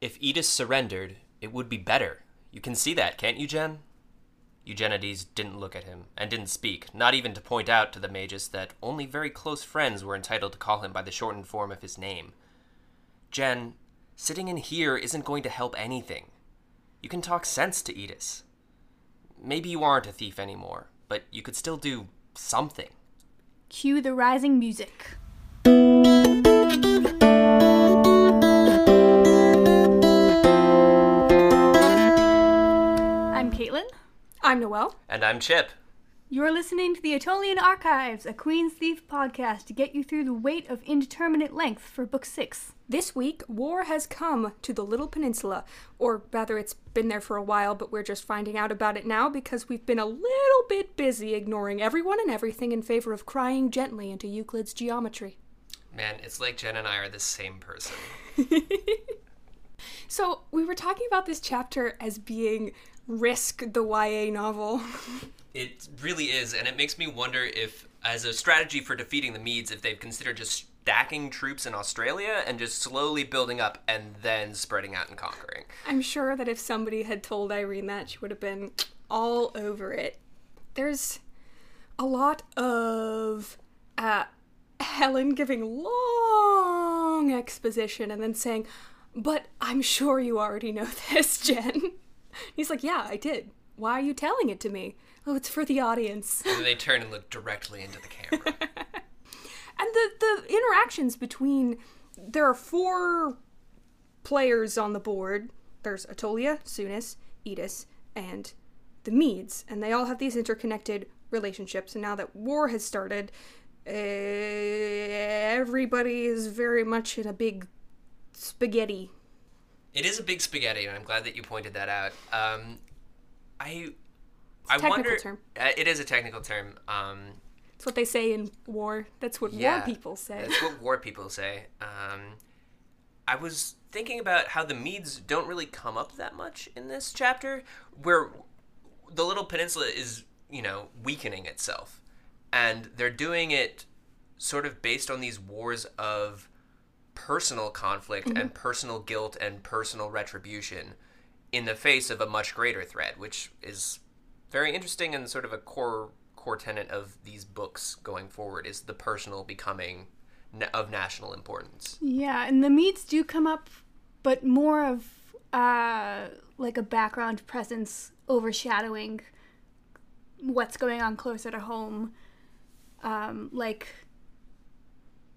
If Eddis surrendered, it would be better. You can see that, can't you, Gen? Eugenides didn't look at him, and didn't speak, not even to point out to the Magus that only very close friends were entitled to call him by the shortened form of his name. Gen, sitting in here isn't going to help anything. You can talk sense to Eddis. Maybe you aren't a thief anymore, but you could still do something. Cue the rising music. I'm Noelle. And I'm Chip. You're listening to the Attolian Archives, a Queen's Thief podcast to get you through the wait of indeterminate length for Book 6. This week, war has come to the Little Peninsula, or rather, it's been there for a while, but we're just finding out about it now because we've been a little bit busy ignoring everyone and everything in favor of crying gently into Euclid's geometry. Man, it's like Gen and I are the same person. So, we were talking about this chapter as being Risk the YA novel. It really is, and it makes me wonder if, as a strategy for defeating the Medes, if they've considered just stacking troops in Australia and just slowly building up and then spreading out and conquering. I'm sure that if somebody had told Irene that, she would have been all over it. There's a lot of uh, Helen giving long exposition and then saying, But I'm sure you already know this, Gen. He's like, Yeah, I did. Why are you telling it to me? Oh, it's for the audience. And they turn and look directly into the camera. And the, the interactions between there are four players on the board. There's Attolia, Sounis, Eddis, and the Medes, and they all have these interconnected relationships. And now that war has started, uh, everybody is very much in a big spaghetti. It is a big spaghetti, and I'm glad that you pointed that out. Um, I, I technical wonder. term. Uh, it is a technical term. Um, That's what they say in war. That's what Yeah, war people say. That's what war people say. Um, I was thinking about how the Medes don't really come up that much in this chapter, where the little peninsula is, you know, weakening itself. And they're doing it sort of based on these wars of personal conflict and personal guilt and personal retribution in the face of a much greater threat, which is very interesting and sort of a core core tenet of these books going forward is the personal becoming of national importance. Yeah, and the Medes do come up, but more of uh, like a background presence overshadowing what's going on closer to home. Um, like,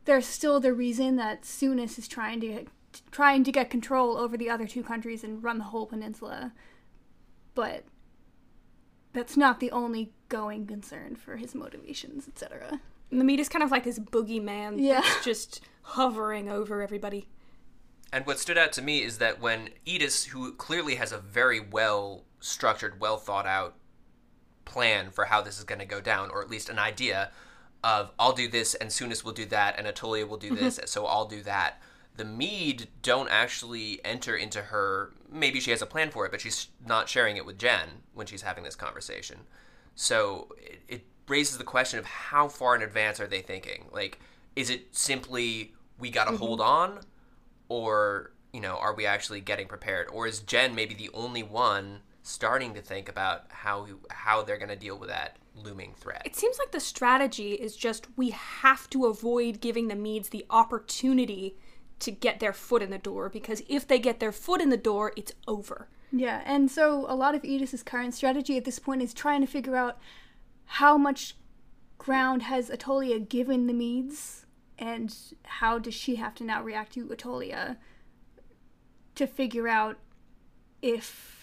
there's still the reason that Sounis is trying to get, trying to get control over the other two countries and run the whole peninsula, but that's not the only going concern for his motivations, etc. And the meat is kind of like this boogeyman Yeah. that's just hovering over everybody. And what stood out to me is that when Eddis, who clearly has a very well structured, well thought out plan for how this is going to go down, or at least an idea of I'll do this and Sounis will do that and Attolia will do this, mm-hmm. so I'll do that. The Mead don't actually enter into her. Maybe she has a plan for it, but she's not sharing it with Gen when she's having this conversation. So it, it raises the question of how far in advance are they thinking? Like, is it simply we got to mm-hmm. hold on, or you know, are we actually getting prepared? Or is Gen maybe the only one starting to think about how how they're going to deal with that looming threat? It seems like the strategy is just we have to avoid giving the Medes the opportunity to get their foot in the door because if they get their foot in the door, it's over. Yeah, and so a lot of Eddis's current strategy at this point is trying to figure out how much ground has Attolia given the Medes, and how does she have to now react to Attolia to figure out if.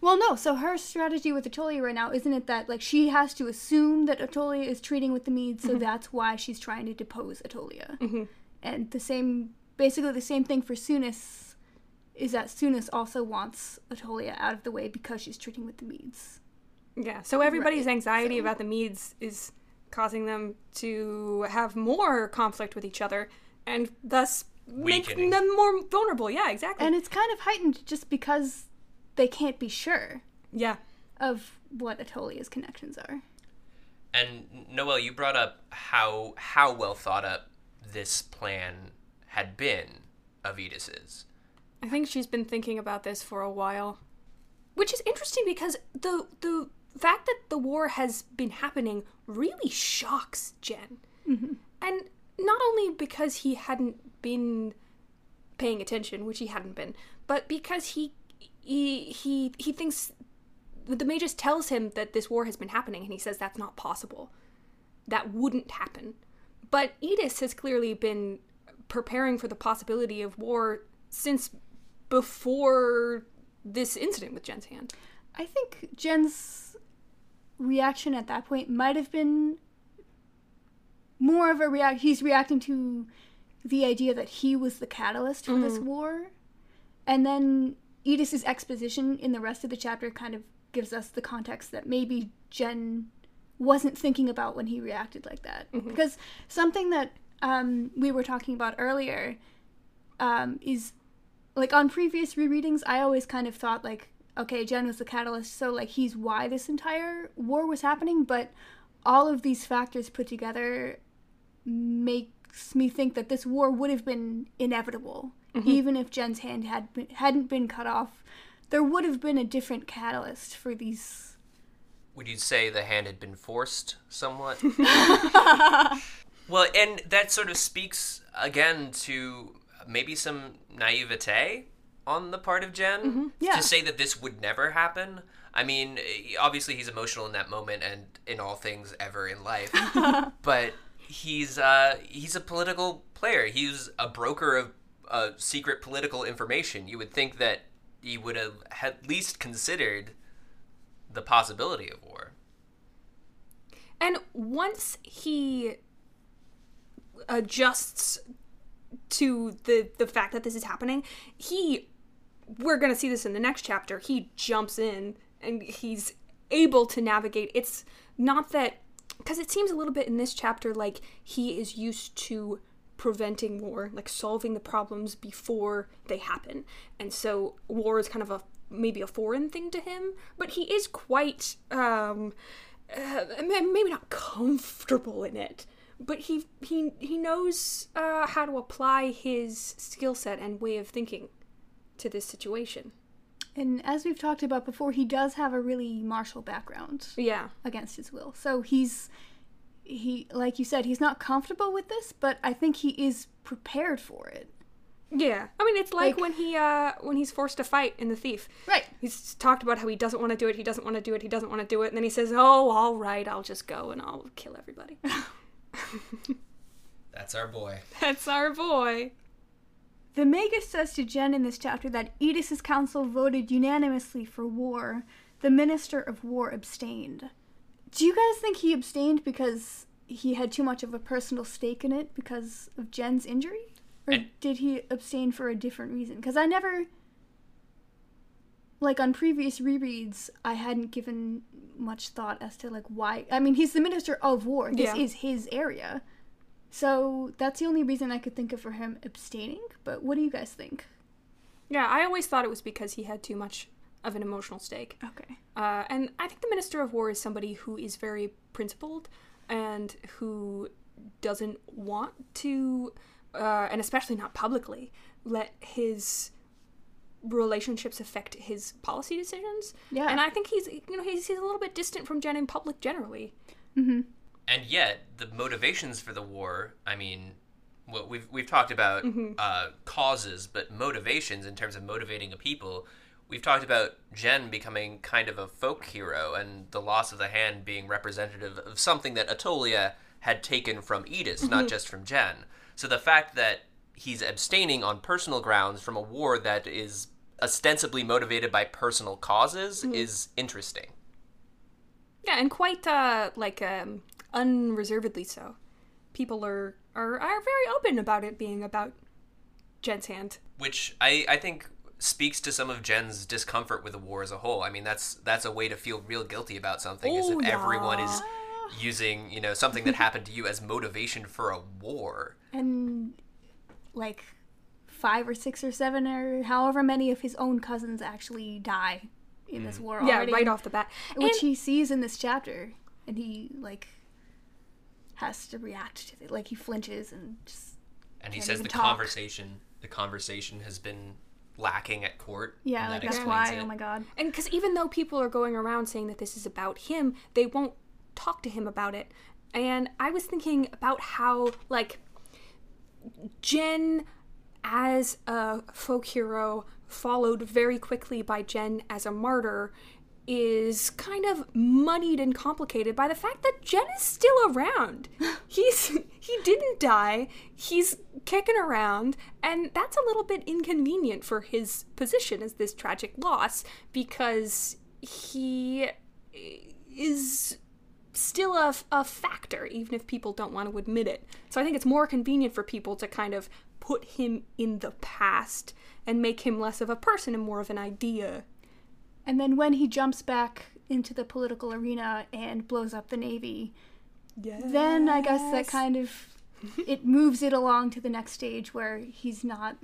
Well, no. So her strategy with Attolia right now isn't it that like she has to assume that Attolia is treating with the Medes, so that's why she's trying to depose Attolia. Mm-hmm. And the same, basically the same thing for Sounis is that Sounis also wants Attolia out of the way because she's treating with the Medes. Yeah, so everybody's Right, anxiety so- about the Medes is causing them to have more conflict with each other and thus Weakening. making them more vulnerable. Yeah, exactly. And it's kind of heightened just because they can't be sure yeah. of what Attolia's connections are. And Noel, you brought up how how well thought up this plan had been of Eddis's. I think she's been thinking about this for a while. Which is interesting because the the fact that the war has been happening really shocks Gen. Mm-hmm. And not only because he hadn't been paying attention, which he hadn't been, but because he he he, he thinks the Magus tells him that this war has been happening and he says that's not possible. That wouldn't happen. But Eddis has clearly been preparing for the possibility of war since before this incident with Gen's hand. I think Gen's reaction at that point might have been more of a react. He's reacting to the idea that he was the catalyst for this mm-hmm. war, and then Eddis's exposition in the rest of the chapter kind of gives us the context that maybe Gen wasn't thinking about when he reacted like that. Because something that um, we were talking about earlier um, is like on previous rereadings, I always kind of thought like, okay, Gen was the catalyst, so like he's why this entire war was happening. But all of these factors put together makes me think that this war would have been inevitable, even if Gen's hand had been, hadn't been cut off. There would have been a different catalyst for these. Would you say the hand had been forced somewhat? well, and that sort of speaks again to maybe some naivete on the part of Gen yeah. to say that this would never happen. I mean, obviously he's emotional in that moment and in all things ever in life, but he's uh, he's a political player. He's a broker of uh, secret political information. You would think that he would have at least considered the possibility of war. And once he adjusts to the the fact that this is happening, he we're going to see this in the next chapter. He jumps in and he's able to navigate. It's not that because it seems a little bit in this chapter like he is used to preventing war, like solving the problems before they happen. And so war is kind of a maybe a foreign thing to him, but he is quite um uh, maybe not comfortable in it, but he he he knows uh, how to apply his skill set and way of thinking to this situation. And as we've talked about before, he does have a really martial background Yeah, against his will. So he's he like you said, he's not comfortable with this, but I think he is prepared for it. yeah. I mean, it's like, Like- when he uh when he's forced to fight in the thief. Right. He's talked about how he doesn't want to do it. He doesn't want to do it. He doesn't want to do it. And then he says, "Oh, all right, I'll just go and I'll kill everybody." That's our boy. That's our boy. The Magus says to Gen in this chapter that Eddis's council voted unanimously for war. The Minister of War abstained. Do you guys think he abstained because he had too much of a personal stake in it because of Gen's injury? Or And- did he abstain for a different reason? Because I never. Like on previous rereads, I hadn't given much thought as to like why. I mean, he's the Minister of War. This Yeah. is his area. So that's the only reason I could think of for him abstaining. But what do you guys think? Yeah, I always thought it was because he had too much of an emotional stake. Okay. Uh, and I think the Minister of War is somebody who is very principled and who doesn't want to, uh, and especially not publicly, let his relationships affect his policy decisions. Yeah. And I think he's, you know, he's, he's a little bit distant from Gen in public generally. And yet, the motivations for the war, I mean, well, we've, we've talked about uh, causes, but motivations in terms of motivating a people, we've talked about Gen becoming kind of a folk hero and the loss of the hand being representative of something that Attolia had taken from Eddis, not just from Gen. So the fact that he's abstaining on personal grounds from a war that is ostensibly motivated by personal causes is interesting. Yeah, and quite, uh, like, um, unreservedly so. People are, are, are very open about it being about Gen's hand. which I, I think speaks to some of Gen's discomfort with the war as a whole. I mean, that's that's a way to feel real guilty about something, is Oh, if everyone is using you know something that happened to you as motivation for a war. And like five or six or seven or however many of his own cousins actually die in this mm. war Yeah, already. right off the bat. Which And- he sees in this chapter. And he like has to react to it. Like he flinches and just And he says the talk. conversation the conversation has been lacking at court. Yeah, and like that that's why. it. Oh my god. And because even though people are going around saying that this is about him, they won't talk to him about it. And I was thinking about how, like, Gen as a folk hero, followed very quickly by Gen as a martyr, is kind of muddied and complicated by the fact that Gen is still around. He's he didn't die. He's kicking around, and that's a little bit inconvenient for his position as this tragic loss because he is still a, a factor, even if people don't want to admit it. So I think it's more convenient for people to kind of put him in the past and make him less of a person and more of an idea. And then when he jumps back into the political arena and blows up the navy, then I guess that kind of it moves it along to the next stage where he's not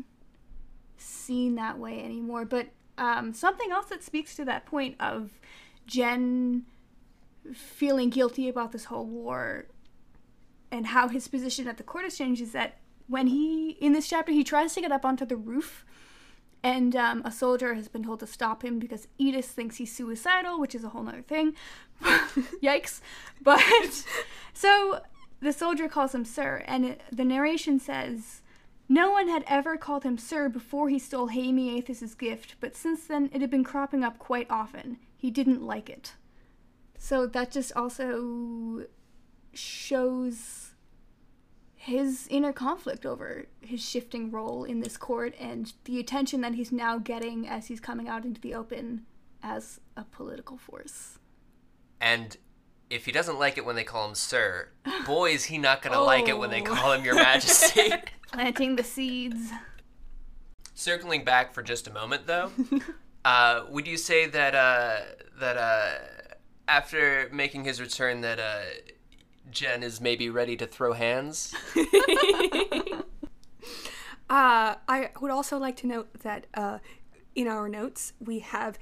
seen that way anymore. But um, something else that speaks to that point of Gen feeling guilty about this whole war and how his position at the court has changed is that when he in this chapter he tries to get up onto the roof and um, a soldier has been told to stop him because Eddis thinks he's suicidal, which is a whole nother thing. Yikes. But so the soldier calls him sir, and it, the narration says, No one had ever called him sir before he stole Hamiathes's gift, but since then it had been cropping up quite often. He didn't like it. So that just also shows his inner conflict over his shifting role in this court and the attention that he's now getting as he's coming out into the open as a political force. And if he doesn't like it when they call him sir, boy is he not gonna like it when they Oh. call him your majesty. Planting the seeds. Circling back for just a moment though, uh, would you say that uh, that uh, after making his return that uh, Gen is maybe ready to throw hands? Uh, I would also like to note that uh, in our notes we have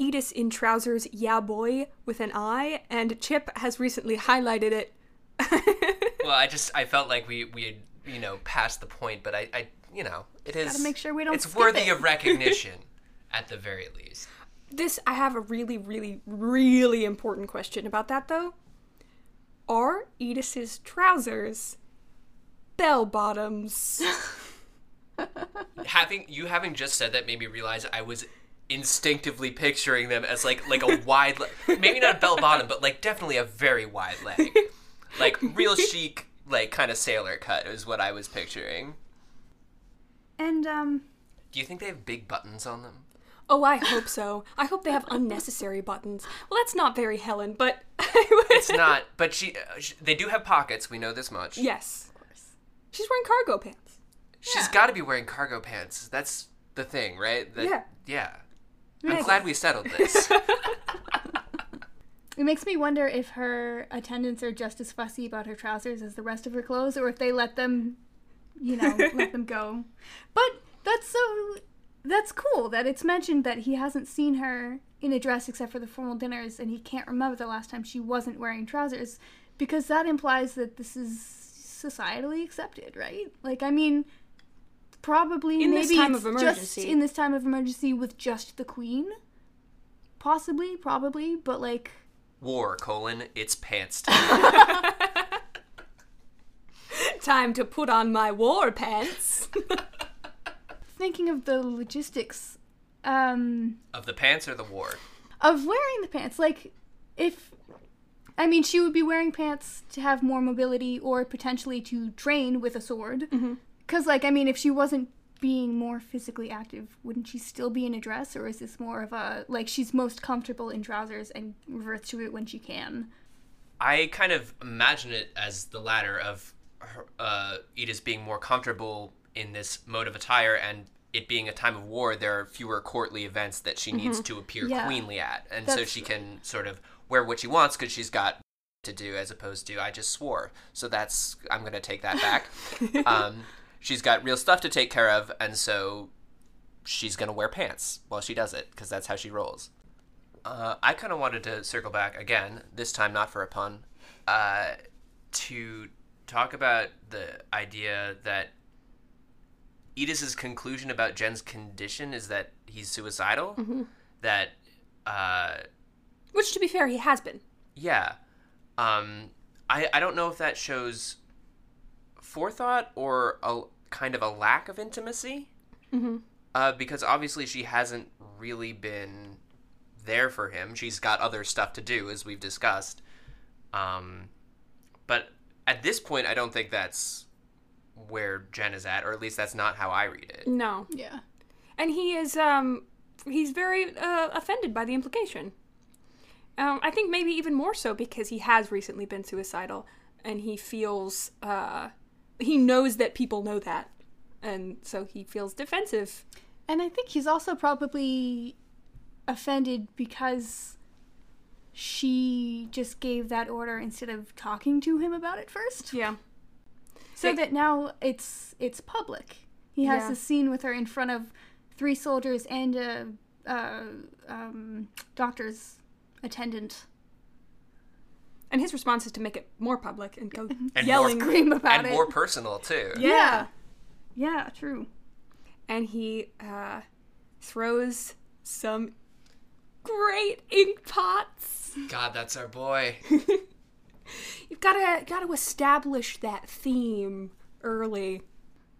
Eddis in trousers, yeah boy, with an I, and Chip has recently highlighted it. well, I just I felt like we we had you know passed the point, but I, I you know it is Gotta make sure we don't it's worthy it. of recognition at the very least. This, I have a really, really, really important question about that though. Are Eddis's trousers. Bell bottoms? having you having just said that made me realize I was instinctively picturing them as like like a wide le- maybe not a bell bottom but like definitely a very wide leg. Like real chic like kind of sailor cut is what I was picturing. And um do you think they have big buttons on them oh, I hope so. I hope they have unnecessary buttons. Well, that's not very Helen, but it's not but she, uh, she they do have pockets we know this much yes, of course. she's wearing cargo pants. she's got to be wearing cargo pants that's the thing right That- Yeah. yeah I'm glad we settled this it makes me wonder if her attendants are just as fussy about her trousers as the rest of her clothes or if they let them you know, let them go. But that's so that's cool that it's mentioned that he hasn't seen her in a dress except for the formal dinners and he can't remember the last time she wasn't wearing trousers because that implies that this is societally accepted, right? Like I mean probably In maybe this time it's of just emergency. in this time of emergency with just the queen. Possibly, probably, but like war colon it's pants time Time to put on my war pants. thinking of the logistics um of the pants or the war of wearing the pants like if i mean she would be wearing pants to have more mobility or potentially to train with a sword. Because like i mean if she wasn't being more physically active wouldn't she still be in a dress? Or is this more of a like she's most comfortable in trousers and reverts to it when she can? I kind of imagine it as the latter of her, uh, Eddis being more comfortable in this mode of attire, and it being a time of war, there are fewer courtly events that she needs to appear Yeah. queenly at, and so she can sort of wear what she wants because she's got to do, as opposed to I just swore. So that's I'm gonna take that back. um, she's got real stuff to take care of, and so she's gonna wear pants while she does it because that's how she rolls. Uh, I kind of wanted to circle back again, this time not for a pun, uh, to talk about the idea that Eddis's conclusion about Gen's condition is that he's suicidal. That, uh, Which, to be fair, he has been. yeah. Um, I, I don't know if that shows forethought or a kind of a lack of intimacy. Mm-hmm. Uh, because obviously she hasn't really been there for him. She's got other stuff to do, as we've discussed. Um, but at this point, I don't think that's where Gen is at, or at least that's not how I read it. No. Yeah. and he is um he's very uh, offended by the implication um i think maybe even more so because he has recently been suicidal and he feels uh he knows that people know that and so he feels defensive And I think he's also probably offended because she just gave that order instead of talking to him about it first. yeah So It- that now it's it's public. He has Yeah. this scene with her in front of three soldiers and a uh, um, doctor's attendant. and his response is to make it more public and go And yelling more, Scream about and it. And more personal too. yeah Yeah, true. and he uh throws some great ink pots God, that's our boy. Gotta gotta establish that theme early.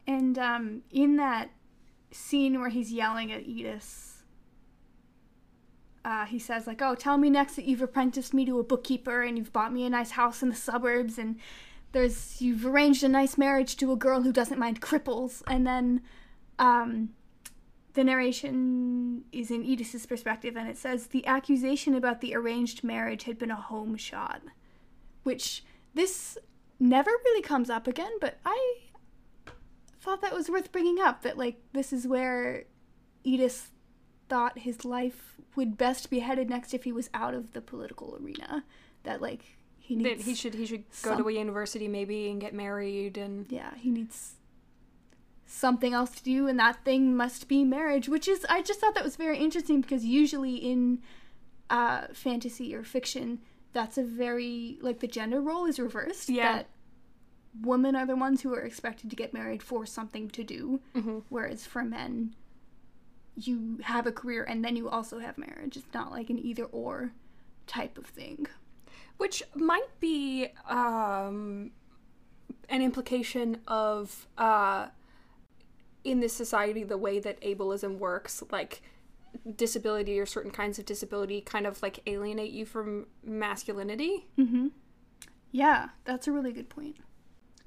And um, in that scene where he's yelling at Eddis, uh, he says like, "Oh, tell me next that you've apprenticed me to a bookkeeper and you've bought me a nice house in the suburbs and there's you've arranged a nice marriage to a girl who doesn't mind cripples." And then um, the narration is in Eddis's perspective, and it says the accusation about the arranged marriage had been a home shot, which this never really comes up again. But I thought that was worth bringing up. That like this is where Eddis thought his life would best be headed next if he was out of the political arena. That like he That needs he should he should go to a university maybe and get married and yeah, he needs something else to do, and that thing must be marriage. Which is, I just thought that was very interesting because usually in uh, fantasy or fiction, that's a very like the gender role is reversed. Yeah. That women are the ones who are expected to get married for something to do, Mhm. whereas for men, you have a career and then you also have marriage. It's not like an either or type of thing. which might be um, an implication of uh, in this society the way that ableism works like disability or certain kinds of disability kind of like alienate you from masculinity Mm-hmm. Yeah, that's a really good point.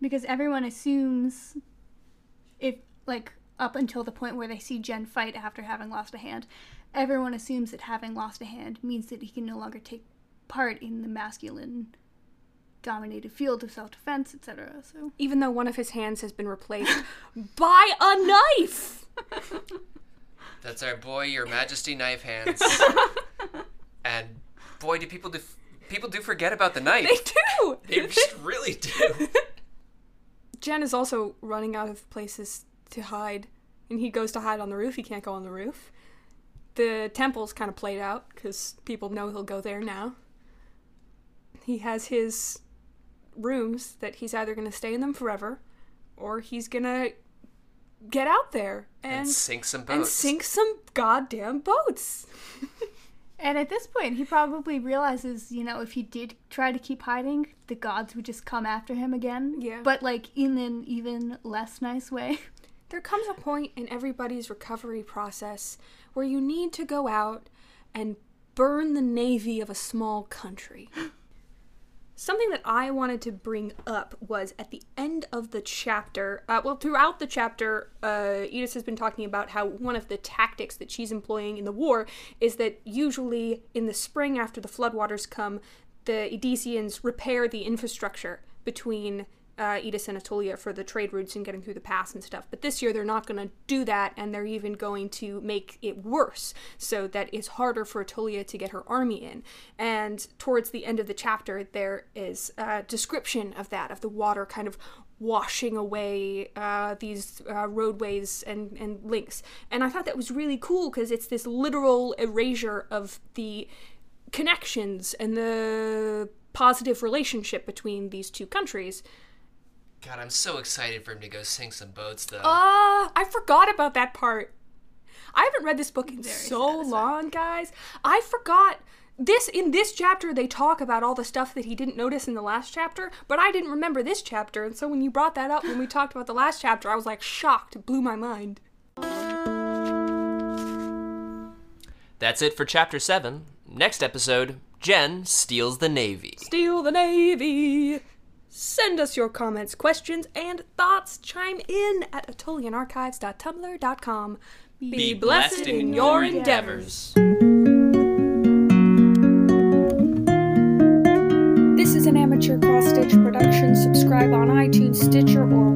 Because everyone assumes if like up until the point where they see Gen fight after having lost a hand, everyone assumes that having lost a hand means that he can no longer take part in the masculine dominated field of self-defense, etc. So even though one of his hands has been replaced by a knife That's our boy, Your Majesty Knife Hands. and boy, do people do people do forget about the knife. they do They just really do. Gen is also running out of places to hide, and he goes to hide on the roof. He can't go on the roof. The temple's kind of played out because people know he'll go there now. He has his rooms that he's either going to stay in them forever, or he's going to get out there And, and sink some boats. and sink some goddamn boats. And at this point, he probably realizes, you know, if he did try to keep hiding, the gods would just come after him again. Yeah. But like in an even less nice way. There comes a point in everybody's recovery process where you need to go out and burn the navy of a small country. Something that I wanted to bring up was at the end of the chapter. Uh, well, throughout the chapter, uh, Eddis has been talking about how one of the tactics that she's employing in the war is that usually in the spring, after the floodwaters come, the Eddisians repair the infrastructure between uh, Eddis and Attolia for the trade routes and getting through the pass and stuff. But this year they're not going to do that, and they're even going to make it worse so that it's harder for Attolia to get her army in. And towards the end of the chapter, there is a description of that, of the water kind of washing away uh, these uh, roadways and, and links. And I thought that was really cool because it's this literal erasure of the connections and the positive relationship between these two countries God, I'm so excited for him to go sink some boats, though. Ah, I forgot about that part. I haven't read this book in Very so satisfying. long, guys. I forgot this in this chapter they talk about all the stuff that he didn't notice in the last chapter, but I didn't remember this chapter, and so when you brought that up when we talked about the last chapter, I was like shocked. It blew my mind. That's it for chapter 7. Next episode Gen steals the Navy. Steal the Navy. Send us your comments, questions, and thoughts. Chime in at attolianarchives.tumblr.com. Be, blessed in your endeavors. This is an amateur cross stitch production. Subscribe on iTunes, Stitcher, or